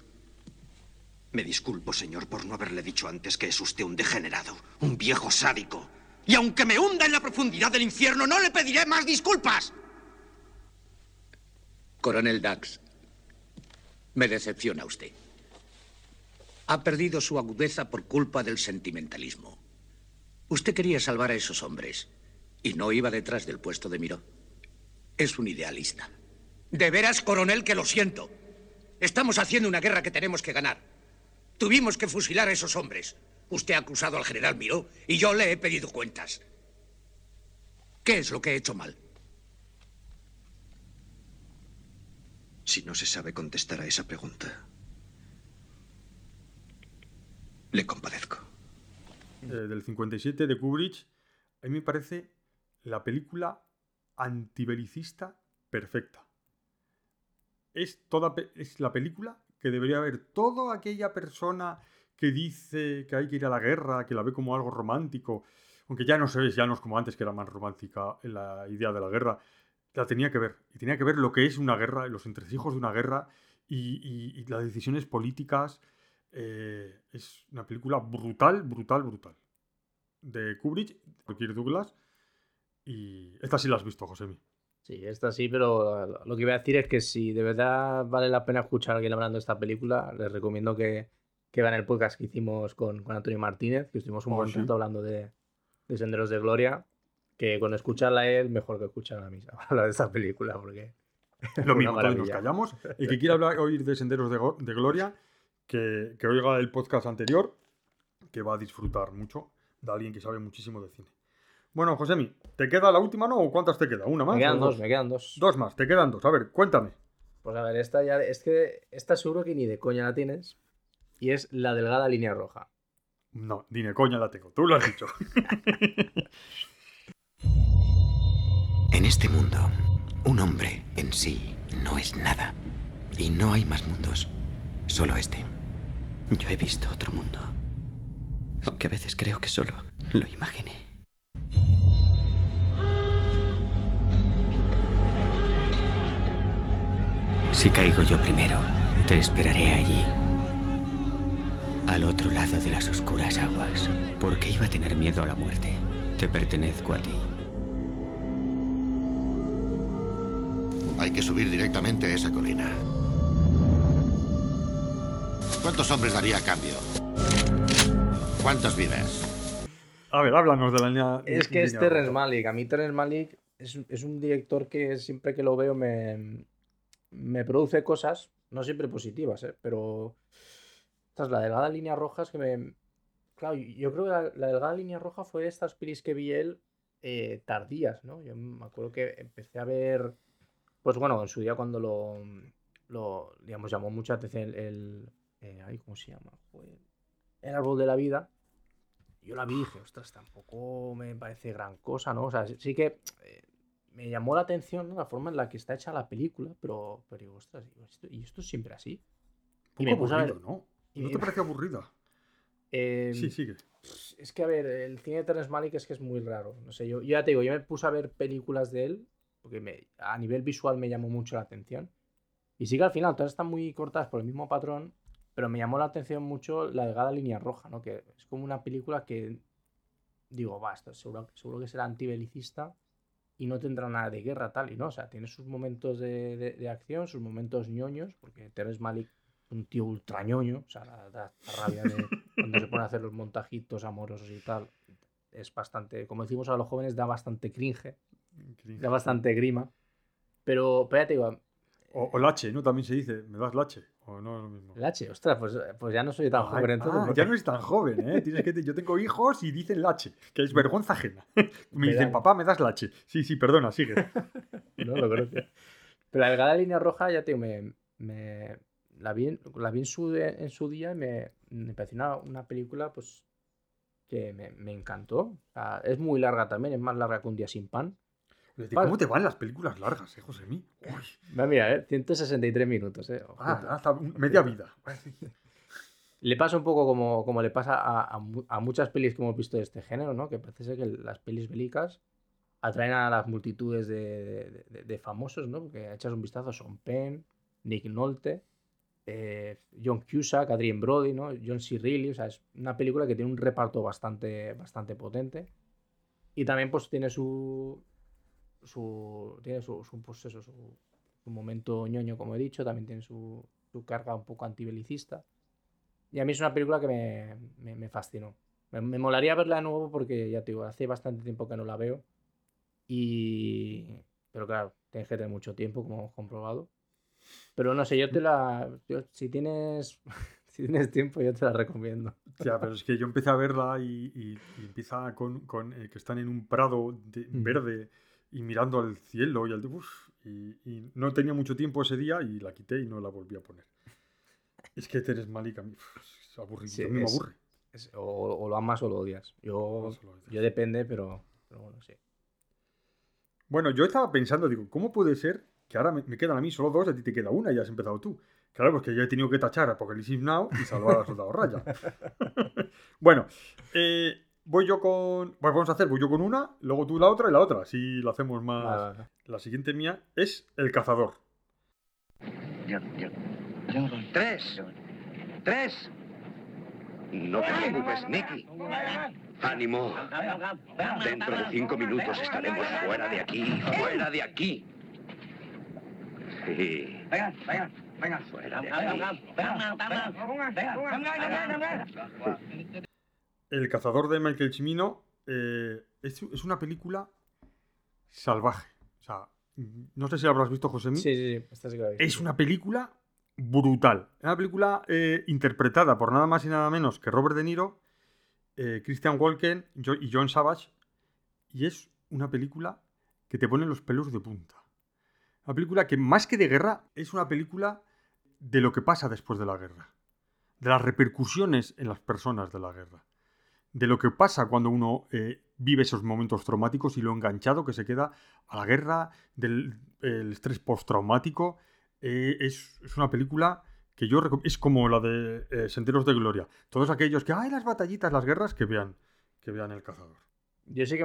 Me disculpo, señor, por no haberle dicho antes que es usted un degenerado, un viejo sádico. Y aunque me hunda en la profundidad del infierno, no le pediré más disculpas. Coronel Dax, me decepciona usted. Ha perdido su agudeza por culpa del sentimentalismo. Usted quería salvar a esos hombres y no iba detrás del puesto de Miró. Es un idealista. De veras, coronel, que lo siento. Estamos haciendo una guerra que tenemos que ganar. Tuvimos que fusilar a esos hombres. Usted ha acusado al general Miró y yo le he pedido cuentas. ¿Qué es lo que he hecho mal? Si no se sabe contestar a esa pregunta, le compadezco. eh, del 57 de Kubrick, a mí me parece la película antibelicista perfecta. Es, toda, es la película que debería haber toda aquella persona que dice que hay que ir a la guerra, que la ve como algo romántico, aunque ya no se ve, ya no es como antes que era más romántica la idea de la guerra, la tenía que ver. Y tenía que ver lo que es una guerra, los entresijos de una guerra y, las decisiones políticas. eh, es una película brutal, brutal, brutal. De Kubrick, por Kirk Douglas. Y esta sí la has visto, Josemi. Sí, esta sí, pero lo que iba a decir es que si de verdad vale la pena escuchar a alguien hablando de esta película, les recomiendo que, que vean el podcast que hicimos con, con Antonio Martínez, que estuvimos un Oh, buen sí. rato hablando de, de Senderos de Gloria, que con escucharla a él, mejor que escuchar a mí hablar de esta película, porque Lo mismo, todos nos maravilla. callamos. El que quiera hablar, oír de Senderos de, de Gloria, que, que oiga el podcast anterior, que va a disfrutar mucho de alguien que sabe muchísimo de cine. Bueno, Josemi, ¿te queda la última, no? ¿O cuántas te queda? ¿Una más? Me quedan dos, me quedan dos. Dos más, te quedan dos. A ver, cuéntame. Pues a ver, esta ya, es que esta seguro que ni de coña la tienes, y es la delgada línea roja. No, ni de coña la tengo. Tú lo has dicho. En este mundo, un hombre en sí no es nada. Y no hay más mundos. Solo este. Yo he visto otro mundo. Aunque a veces creo que solo lo imaginé. Si caigo yo primero, te esperaré allí. Al otro lado de las oscuras aguas. ¿Por qué iba a tener miedo a la muerte? Te pertenezco a ti. Hay que subir directamente a esa colina. ¿Cuántos hombres daría a cambio? ¿Cuántas vidas? A ver, háblanos de la línea. Es que es Terrence roja. Malick. A mí Terrence Malick es, es un director que siempre que lo veo me, me produce cosas, no siempre positivas, ¿eh? pero tras la delgada línea roja es que me... Claro, yo creo que la, delgada línea roja fue de estas pelis que vi él eh, tardías, ¿no? Yo me acuerdo que empecé a ver, pues bueno, en su día cuando lo, lo digamos, llamó mucha atención el... eh, ay, ¿Cómo se llama? El árbol de la vida. Yo la vi y dije, ostras, tampoco me parece gran cosa, ¿no? O sea, sí que eh, me llamó la atención ¿no? la forma en la que está hecha la película, pero, pero digo, ostras, digo, ¿esto- ¿y esto es siempre así? Un me puse a ver- ¿no? y ¿No te parece aburrida? Eh, Sí, sigue. Es que, a ver, el cine de Terrence Malick es que es muy raro. No sé, yo, yo ya te digo, yo me puse a ver películas de él, porque me- a nivel visual me llamó mucho la atención. Y sí que al final todas están muy cortadas por el mismo patrón, pero me llamó la atención mucho la delgada línea roja, ¿no? Que es como una película que digo, va, esto seguro, seguro que será antibelicista y no tendrá nada de guerra tal y no, o sea, tiene sus momentos de, de- de acción, sus momentos ñoños, porque Terence Malick es un tío ultra ñoño, o sea, da, da- da rabia de cuando se pone a hacer los montajitos amorosos y tal, es bastante, como decimos a los jóvenes, da bastante cringe, da bastante grima, pero, pero ya te digo, O, o lache, ¿no? También se dice, ¿me das lache? O no es lo mismo. Lache, ostras, pues, pues ya no soy tan Ay, joven entonces. ah, porque- ya no eres tan joven, ¿eh? Tienes que, yo tengo hijos y dicen lache, que es vergüenza ajena. Me dicen, papá, ¿me das lache? Sí, sí, perdona, sigue. No lo conozco. Pero la delgada línea roja, ya te digo, me, me- la vi, en, la vi en, su, de- en su día y me, me pareció una, una película pues que me, me encantó. O sea, es muy larga también, es más larga que un día sin pan. ¿Cómo te van las películas largas, eh, José Mí? Mira, Mira, eh, 163 minutos, eh. Ah, hasta un- media vida. Le pasa un poco como, como le pasa a, a mu- a muchas pelis que hemos visto de este género, ¿no? Que parece ser que las pelis bélicas atraen a las multitudes de, de- de- de famosos, ¿no? Porque echas un vistazo a Sean Penn, Nick Nolte, eh, John Cusack, Adrien Brody, ¿no? John C. Reilly, o sea, es una película que tiene un reparto bastante, bastante potente. Y también pues tiene su... su tiene su, su, pues, eso, su, su momento ñoño, como he dicho, también tiene su, su carga un poco antibelicista. Y a mí es una película que me, me- me fascinó. Me, me molaría verla de nuevo porque, ya te digo, hace bastante tiempo que no la veo. Y... Pero claro, tienes que tener mucho tiempo, como hemos comprobado. Pero no sé, yo te la... yo- si, tienes, si tienes tiempo, yo te la recomiendo. Ya, pero es que yo empecé a verla y, y- y empieza con, con, eh, que están en un prado de- Mm. verde y mirando al cielo y al... uf, y, y no tenía mucho tiempo ese día y la quité y no la volví a poner. Es que Teres Malik a mí es aburrido, Sí, a mí me es- aburre. es- o, o lo amas o lo odias. Yo, lo odias. yo depende, pero, pero bueno, sí. Bueno, yo estaba pensando, digo, ¿cómo puede ser que ahora me, me quedan a mí solo dos a ti te queda una y has empezado tú? Claro, porque yo he tenido que tachar Apocalipsis Now y salvar a Soldado Raya. bueno, eh, voy yo con... Pues vamos a hacer, voy yo con una, luego tú la otra y la otra, así lo hacemos más... Vale, vale. La siguiente mía es El Cazador. Yo, yo, Tres. Tres. No te preocupes, Nicky. Ánimo. Dentro de cinco minutos estaremos fuera de aquí, fuera de aquí. Sí. Venga, venga, venga. Fuera de aquí. El cazador de Michael Cimino eh, es, es una película salvaje. O sea, no sé si la habrás visto, José. Sí, sí, sí. Esta sí. Es una película brutal. Es una película eh, interpretada por nada más y nada menos que Robert De Niro, eh, Christian Walken y John Savage. Y es una película que te pone los pelos de punta. Una película que más que de guerra es una película de lo que pasa después de la guerra. De las repercusiones en las personas de la guerra. De lo que pasa cuando uno eh, vive esos momentos traumáticos y lo enganchado que se queda a la guerra, del el estrés postraumático. Eh, es, es una película que yo recom- es como la de eh, Senderos de Gloria. Todos aquellos que, ay, las batallitas, las guerras, que vean, que vean El Cazador. Yo sí que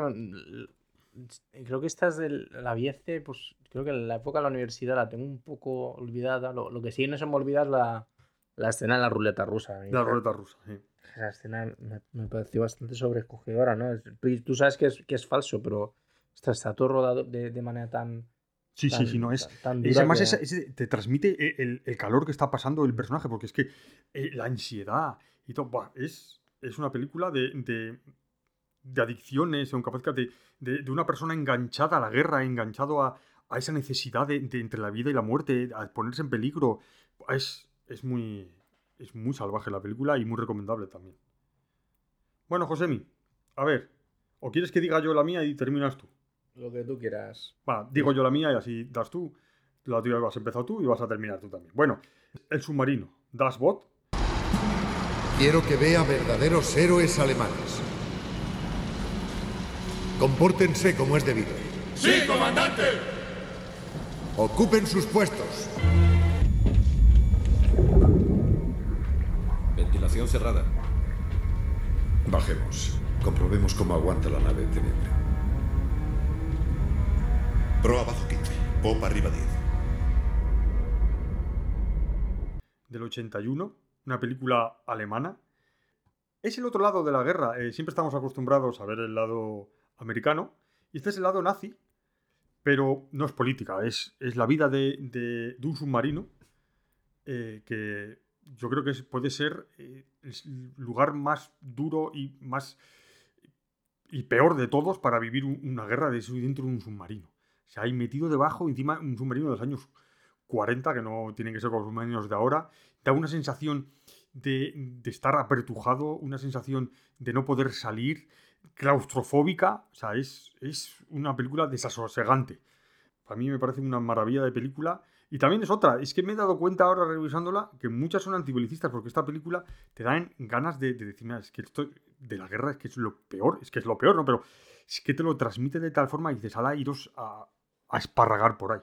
creo que esta es de la vi pues creo que en la época de la universidad la tengo un poco olvidada. Lo, lo que sí no se me olvida es la, la escena de la ruleta rusa. La ruleta rusa, sí. Esa escena me, me pareció bastante sobrecogedora, ¿no? Es- Tú, sabes que es, que es falso, pero ostras, está todo rodado de, de manera tan... Sí, sí, tan- sí, no es. tan- es además, que- ese- te transmite e- el, el calor que está pasando el personaje, porque es que eh, la ansiedad y todo. es, es una película de, de, de adicciones, de, de, de, de una persona enganchada a la guerra, enganchado a, a esa necesidad de, de entre la vida y la muerte, a ponerse en peligro. Es, es, muy, es muy salvaje la película y muy recomendable también. Bueno, Josemi, a ver, ¿o quieres que diga yo la mía y terminas tú? Lo que tú quieras. Va, digo yo la mía y así das tú. La tuya vas a empezar tú y vas a terminar tú también. Bueno, el submarino. Das Bot. Quiero que vea verdaderos héroes alemanes. Compórtense como es debido. ¡Sí, comandante! Ocupen sus puestos. Ventilación cerrada. Bajemos. Comprobemos cómo aguanta la nave, teniente. Pro abajo 15, popa arriba 10. del 81, una película alemana. Es el otro lado de la guerra. eh, siempre estamos acostumbrados a ver el lado americano. Y este es el lado nazi, pero no es política, es, es la vida de, de- de un submarino eh, que yo creo que puede ser eh, el lugar más duro y más y peor de todos para vivir un- una guerra de eso dentro de un submarino. Sea, ahí metido debajo, encima un submarino de los años 40, que no tienen que ser los submarinos de ahora, da una sensación de, de estar apertujado, una sensación de no poder salir, claustrofóbica. O sea, es, es una película desasosegante. Para mí me parece una maravilla de película. Y también es otra, es que me he dado cuenta ahora revisándola que muchas son antibelicistas porque esta película te dan ganas de, de decir, "Mira, es que esto de la guerra es que es lo peor, es que es lo peor, ¿no? Pero es que te lo transmite de tal forma y dices, ala, iros a, a esparragar por ahí.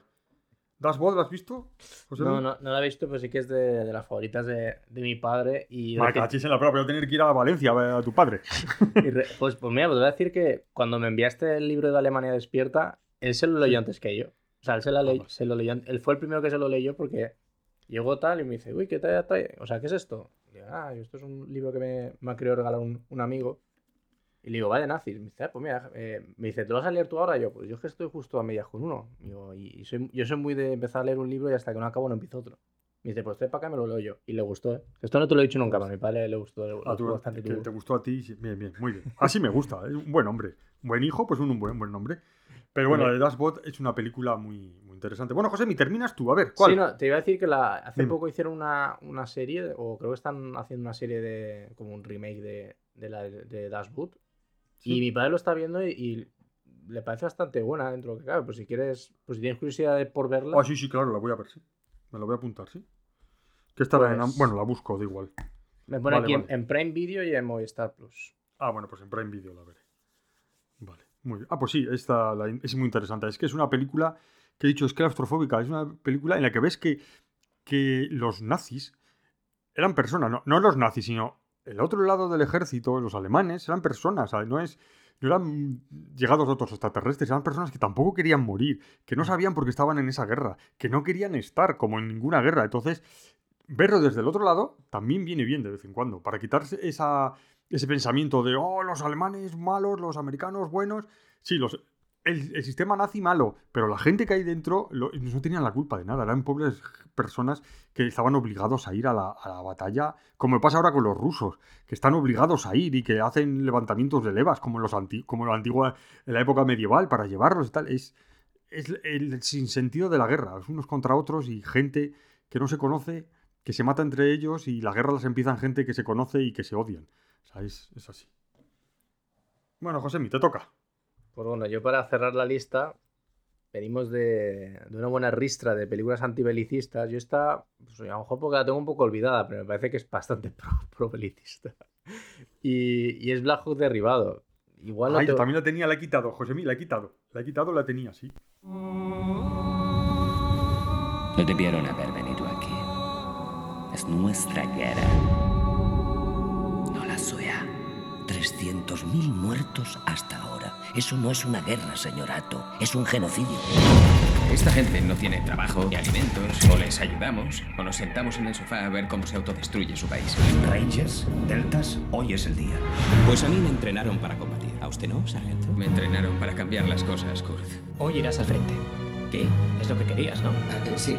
¿Das voz? ¿La has visto? José No, no, no la he visto, pero sí que es de, de las favoritas de, de mi padre. Y Me cachis en la prueba, voy a tener que ir a Valencia a ver a tu padre. Re- pues, pues mira, pues voy a decir que cuando me enviaste el libro de Alemania Despierta, él se lo leyó antes que yo. O sea, él se, la ley- se lo leyó. Él fue el primero que se lo leyó porque llegó tal y me dice, uy, ¿qué te trae? O sea, ¿qué es esto? Y digo, ah, esto es un libro que me, me ha querido regalar un, un amigo. Y le digo, va de nazis. Me dice, ah, pues mira, eh, me dice, ¿te lo vas a leer tú ahora? Y yo, pues yo es que estoy justo a medias con uno. Y digo, y, y soy, yo soy muy de empezar a leer un libro y hasta que no acabo no empiezo otro. Me dice, pues estoy para acá y me lo leo yo. Y le gustó, ¿eh? Esto no te lo he dicho nunca, pero a mi padre le gustó, le A gustó tu- bastante. que te gustó a ti, bien, bien, muy bien. Así me gusta, es un buen hombre. Buen hijo, pues un, un buen, buen nombre. Pero bueno, la Hombre. de Dashbot es una película muy, muy interesante. Bueno, José, mi terminas tú, a ver, ¿cuál? Sí, no, te iba a decir que la, hace Dime. poco hicieron una, una serie, o creo que están haciendo una serie de. como un remake de, de la de Dashboot. Sí. Y mi padre lo está viendo y, y le parece bastante buena dentro de lo que cabe. Pues si quieres, pues si tienes curiosidad de por verla. Ah, sí, sí, claro, la voy a ver, sí. Me la voy a apuntar, sí. Que estará en... Pues- Bueno, la busco, da igual. me pone vale, aquí en-. En, Prime Video y en Movistar Plus. Ah, bueno, pues en Prime Video la veré. Ah, pues sí, esta es muy interesante. Es que es una película que he dicho, es claustrofóbica. Es una película en la que ves que, que los nazis eran personas, no, no los nazis, sino el otro lado del ejército, los alemanes, eran personas. No es. No eran llegados otros extraterrestres, eran personas que tampoco querían morir, que no sabían por qué estaban en esa guerra, que no querían estar como en ninguna guerra. Entonces, verlo desde el otro lado también viene bien de vez en cuando, para quitarse esa, ese pensamiento de, oh, los alemanes malos, los americanos buenos. Sí, los, el, sistema nazi malo, pero la gente que hay dentro no tenían la culpa de nada, eran pobres personas que estaban obligados a ir a la, batalla, como pasa ahora con los rusos, que están obligados a ir y que hacen levantamientos de levas, como, los como la antigua, en la época medieval, para llevarlos y tal. Es, es el sinsentido de la guerra, es unos contra otros y gente que no se conoce, que se mata entre ellos y la guerra las empiezan gente que se conoce y que se odian. O sea, es, es así. Bueno, Josemi, te toca. Pues bueno, yo para cerrar la lista, venimos de, de una buena ristra de películas antibelicistas. Yo esta, pues, a lo mejor porque la tengo un poco olvidada, pero me parece que es bastante pro, pro-belicista. Y, y es Black Hawk derribado. Igual Ay, te- yo también la tenía, la he quitado, Josemi, la he quitado. La he quitado, la tenía, sí. No debieron haber venido aquí. Es nuestra guerra. No la suya. 300.000 muertos hasta ahora. Eso no es una guerra, señor Ato. Es un genocidio. Esta gente no tiene trabajo ni alimentos, o les ayudamos, o nos sentamos en el sofá a ver cómo se autodestruye su país. Rangers, Deltas, hoy es el día. Pues a mí me entrenaron para combatir. ¿A usted no, sargento? Me entrenaron para cambiar las cosas, Kurt. Hoy irás al frente. ¿Qué? Es lo que querías, ¿no? sí.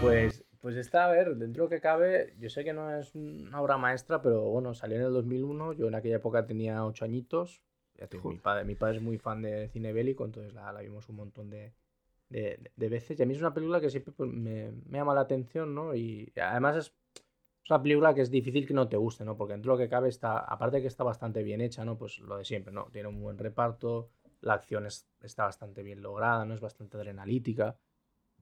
Pues, pues está, a ver, dentro que cabe, yo sé que no es una obra maestra, pero bueno, salió en el 2001, yo en aquella época tenía 8 añitos, ya te digo, mi padre, mi padre es muy fan de cine bélico, entonces la, la vimos un montón de, de, de veces, y a mí es una película que siempre pues, me, me llama la atención, ¿no? Y además es, es una película que es difícil que no te guste, ¿no? Porque dentro de lo que cabe está, aparte de que está bastante bien hecha, ¿no? Pues lo de siempre, ¿no? Tiene un buen reparto, la acción es- está bastante bien lograda, ¿no? Es bastante adrenalítica.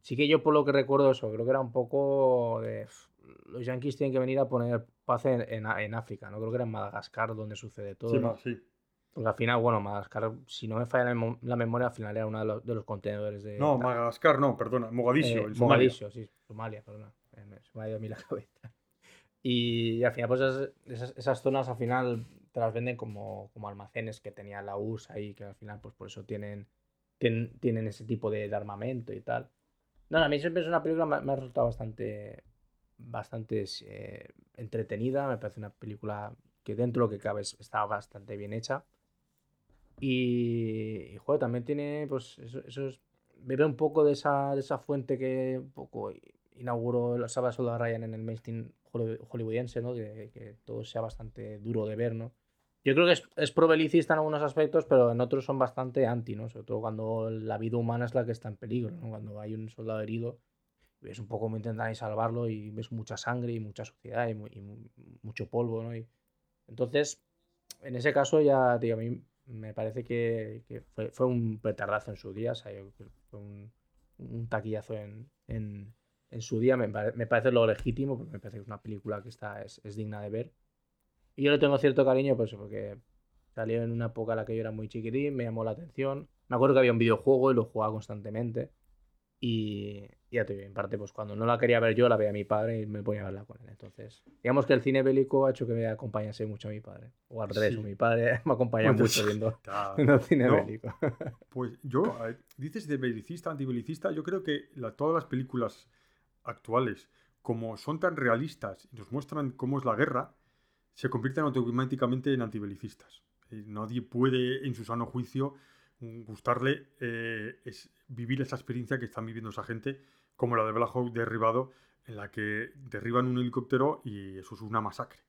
Sí que yo por lo que recuerdo eso, creo que era un poco de... "Uf, Los yankees tienen que venir a poner paz en, en- en África, ¿no? Creo que era en Madagascar donde sucede todo. Sí, sí. Porque al final, bueno, Madagascar, si no me falla la, memo- la memoria, al final era uno de los, de los contenedores de... No, Madagascar no, perdona, Mogadiscio, Eh, en Somalia. Mogadiscio, sí, Somalia, perdona. Se me ha ido a mí la cabeza. Y, al final, pues esas, esas, zonas al final te las venden como, como almacenes que tenía la URSS ahí, que al final, pues por eso tienen, tienen, tienen ese tipo de, de armamento y tal. No, a mí siempre es una película, me, me ha resultado bastante, bastante eh, entretenida. Me parece una película que dentro de lo que cabe es- está bastante bien hecha. Y, y, también tiene, pues, eso, eso es- bebe un poco de esa, de esa fuente que un poco inauguró la Saba Soldado Ryan en el mainstream holly- hollywoodiense, ¿no? Que, que todo sea bastante duro de ver, ¿no? Yo creo que es, es pro-belicista en algunos aspectos, pero en otros son bastante anti, ¿no? Sobre todo cuando la vida humana es la que está en peligro, ¿no? Cuando hay un soldado herido, ves un poco cómo intentan salvarlo y ves mucha sangre y mucha suciedad y, y mu- mucho polvo, ¿no? Y, entonces, en ese caso ya, tío, a mí me parece que, que fue, fue un petardazo en su día, o sea, fue un, un taquillazo en, en, en su día, me, me parece lo legítimo, porque me parece que es una película que está, es, es digna de ver. Y yo le tengo cierto cariño, pues porque salió en una época en la que yo era muy chiquitín, me llamó la atención. Me acuerdo que había un videojuego y lo jugaba constantemente. Y ya te digo, en parte, pues cuando no la quería ver yo, la veía mi padre y me ponía a verla con él. Entonces, digamos que el cine bélico ha hecho que me acompañase mucho a mi padre. O al revés, Sí. mi padre me acompaña Pues, mucho viendo, viendo cine no, bélico. Pues yo, ver, dices de belicista, antibelicista, yo creo que la- todas las películas actuales, como son tan realistas y nos muestran cómo es la guerra, se convierten automáticamente en antibelicistas. Eh, nadie puede, en su sano juicio, gustarle eh, es vivir esa experiencia que están viviendo esa gente, como la de Black Hawk derribado, en la que derriban un helicóptero y eso es una masacre.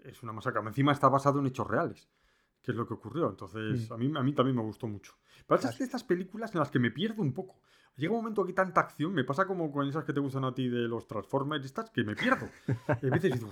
Es una masacre. Encima está basado en hechos reales, que es lo que ocurrió. Entonces, Mm. a, mí, a mí también me gustó mucho. Pero es de estas películas en las que me pierdo un poco. Llega un momento que hay tanta acción, me pasa como con esas que te gustan a ti de los Transformers, estas, que me pierdo. Y a veces digo,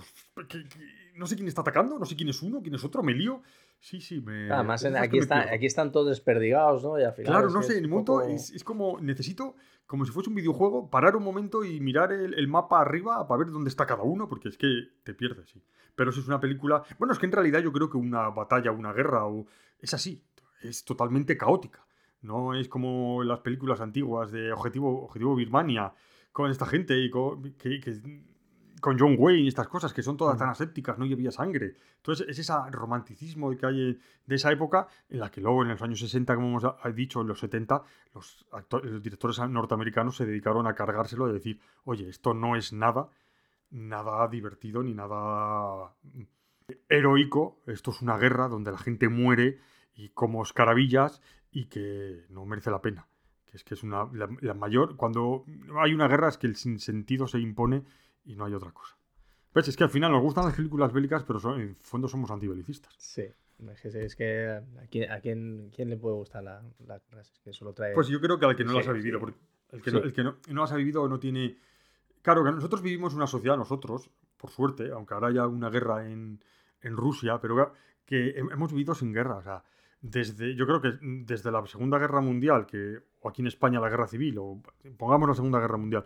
"¿Qué- qué? no sé quién está atacando, no sé quién es uno, quién es otro, me lío. Sí, sí, me. Además, en- aquí, está, aquí están todos desperdigados, ¿no? Y al final Claro, no sé, en el un momento poco- es, es como, necesito, como si fuese un videojuego, parar un momento y mirar el, el mapa arriba para ver dónde está cada uno, porque es que te pierdes, sí. Pero si es una película, bueno, es que en realidad yo creo que una batalla, una guerra, o, es así, es totalmente caótica. No es como las películas antiguas de Objetivo, Objetivo Birmania, con esta gente y co- que, que con John Wayne y estas cosas, que son todas tan asépticas, no había sangre. Entonces, es ese romanticismo que hay de esa época, en la que luego en los años 60, como hemos dicho, en los 70, los, los directores norteamericanos se dedicaron a cargárselo y decir, oye, esto no es nada, nada divertido ni nada heroico, esto es una guerra donde la gente muere y como escarabillas y que no merece la pena. Que es que es una, la, mayor, cuando hay una guerra es que el sinsentido se impone y no hay otra cosa. Pues es que al final nos gustan las películas bélicas, pero en el fondo somos antibelicistas. Sí. Es que, a, quién, quién, le puede gustar la, la Es que solo trae... Pues yo creo que al que no las ha vivido. Porque el que, no, el que no, no, las ha vivido no tiene... Claro, que nosotros vivimos una sociedad, nosotros, por suerte, aunque ahora haya una guerra en, en Rusia, pero que hemos vivido sin guerra. O sea, desde, yo creo que desde la Segunda Guerra Mundial, que, o aquí en España la Guerra Civil, o pongamos la Segunda Guerra Mundial,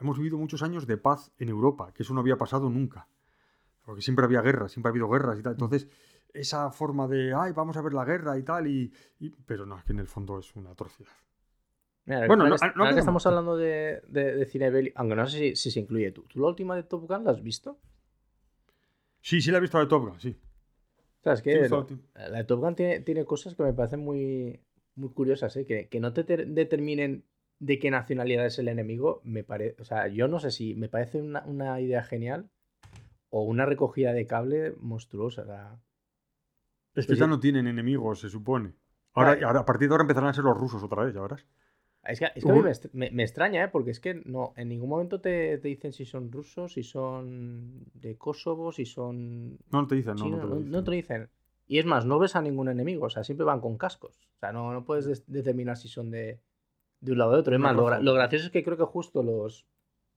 hemos vivido muchos años de paz en Europa, que eso no había pasado nunca. Porque siempre había guerras, siempre ha habido guerras y tal. Entonces, esa forma de, ay, vamos a ver la guerra y tal, y, pero no, es que en el fondo es una atrocidad. bueno, no, que estamos hablando de, de, cine bélico, aunque no sé si, se incluye tú. ¿Tú la última de Top Gun la has visto? Sí, sí la he visto de Top Gun, sí. ¿Sabes qué? la de Top Gun tiene, tiene, cosas que me parecen muy, muy curiosas, ¿eh? que, que no te determinen de qué nacionalidad es el enemigo, me parece. O sea, yo no sé si me parece una, una, idea genial o una recogida de cable monstruosa. es que ya no tienen enemigos, se supone. Ahora, ahora, a partir de ahora empezarán a ser los rusos otra vez, ya verás. Es que, es que a mí me, me, extraña, ¿eh? porque es que no, en ningún momento te, te, dicen si son rusos, si son de Kosovo, si son. No te dicen, no, no, te lo dicen. no, te dicen. Y es más, no ves a ningún enemigo, o sea, siempre van con cascos. O sea, no, no puedes determinar si son de, de un lado o de otro. Es más, lo, lo, gracioso es que creo que justo los.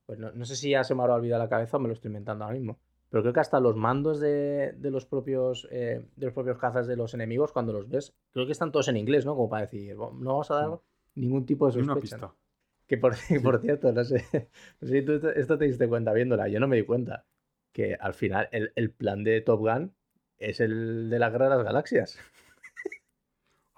Pues no, no, sé si ya se me habrá olvidado la cabeza o me lo estoy inventando ahora mismo. Pero creo que hasta los mandos de, de los propios eh, de los propios cazas de los enemigos, cuando los ves, creo que están todos en inglés, ¿no? Como para decir, no vamos a dar ningún tipo de sospecha. Una pista. Que por, por cierto, no sé, si tú esto te diste cuenta viéndola, yo no me di cuenta. Que al final el, el plan de Top Gun es el de la guerra de las galaxias.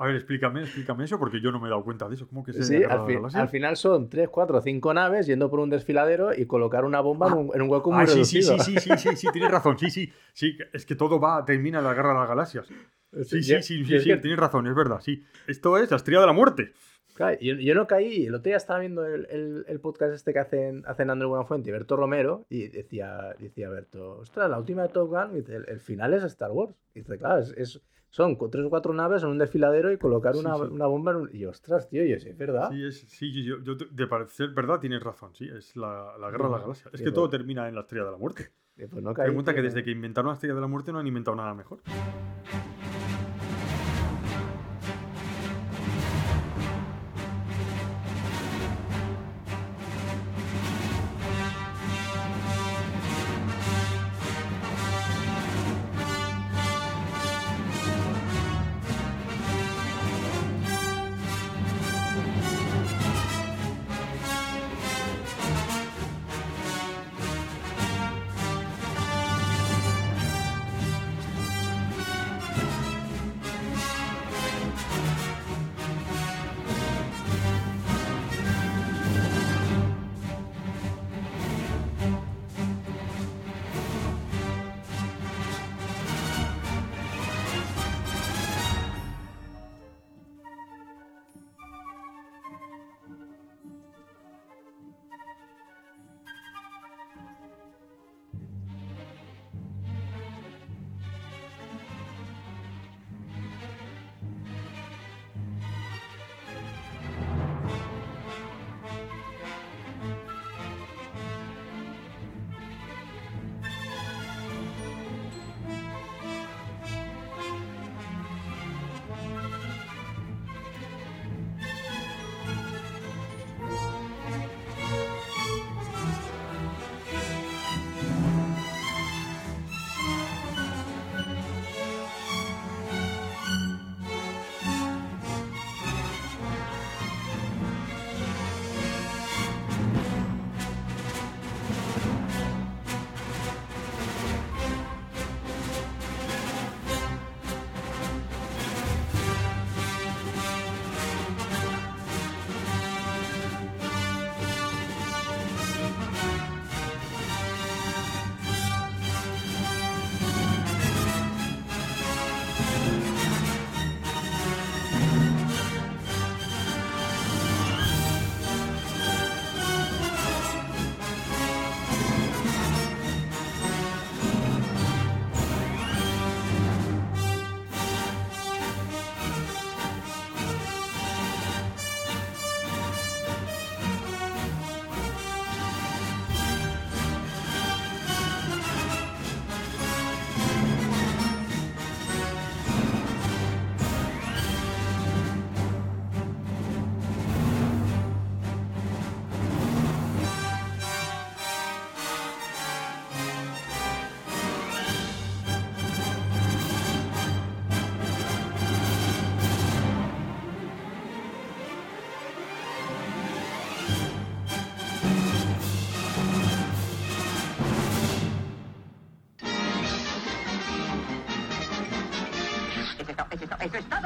A ver, explícame, explícame eso, porque yo no me he dado cuenta de eso. ¿Cómo que se sí, al, al, final son 3, 4, 5 naves yendo por un desfiladero y colocar una bomba en, un, hueco muy ah, sí, Sí, sí, sí, sí, sí, sí, tienes razón. Sí, sí, sí. Es que todo va, termina la guerra de las galaxias. Sí, sí, sí, sí, tienes razón, es verdad, sí. Esto es la estrella de la muerte yo, no caí. El otro día estaba viendo el, el, podcast este que hacen, hacen Andrés Buenafuente y Berto Romero y decía, decía Berto, ostras, la última de Top Gun, el, final es Star Wars. Y dice, claro, es, son tres o cuatro naves en un desfiladero y colocar una, una bomba en un... Y ostras, tío, y es verdad. Sí, es, sí yo, yo, de parecer verdad tienes razón, sí, es la, la guerra de la galaxia. Es que todo termina en la estrella de la muerte. Pues no Pregunta que desde que inventaron la estrella de la muerte no han inventado nada mejor.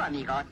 神が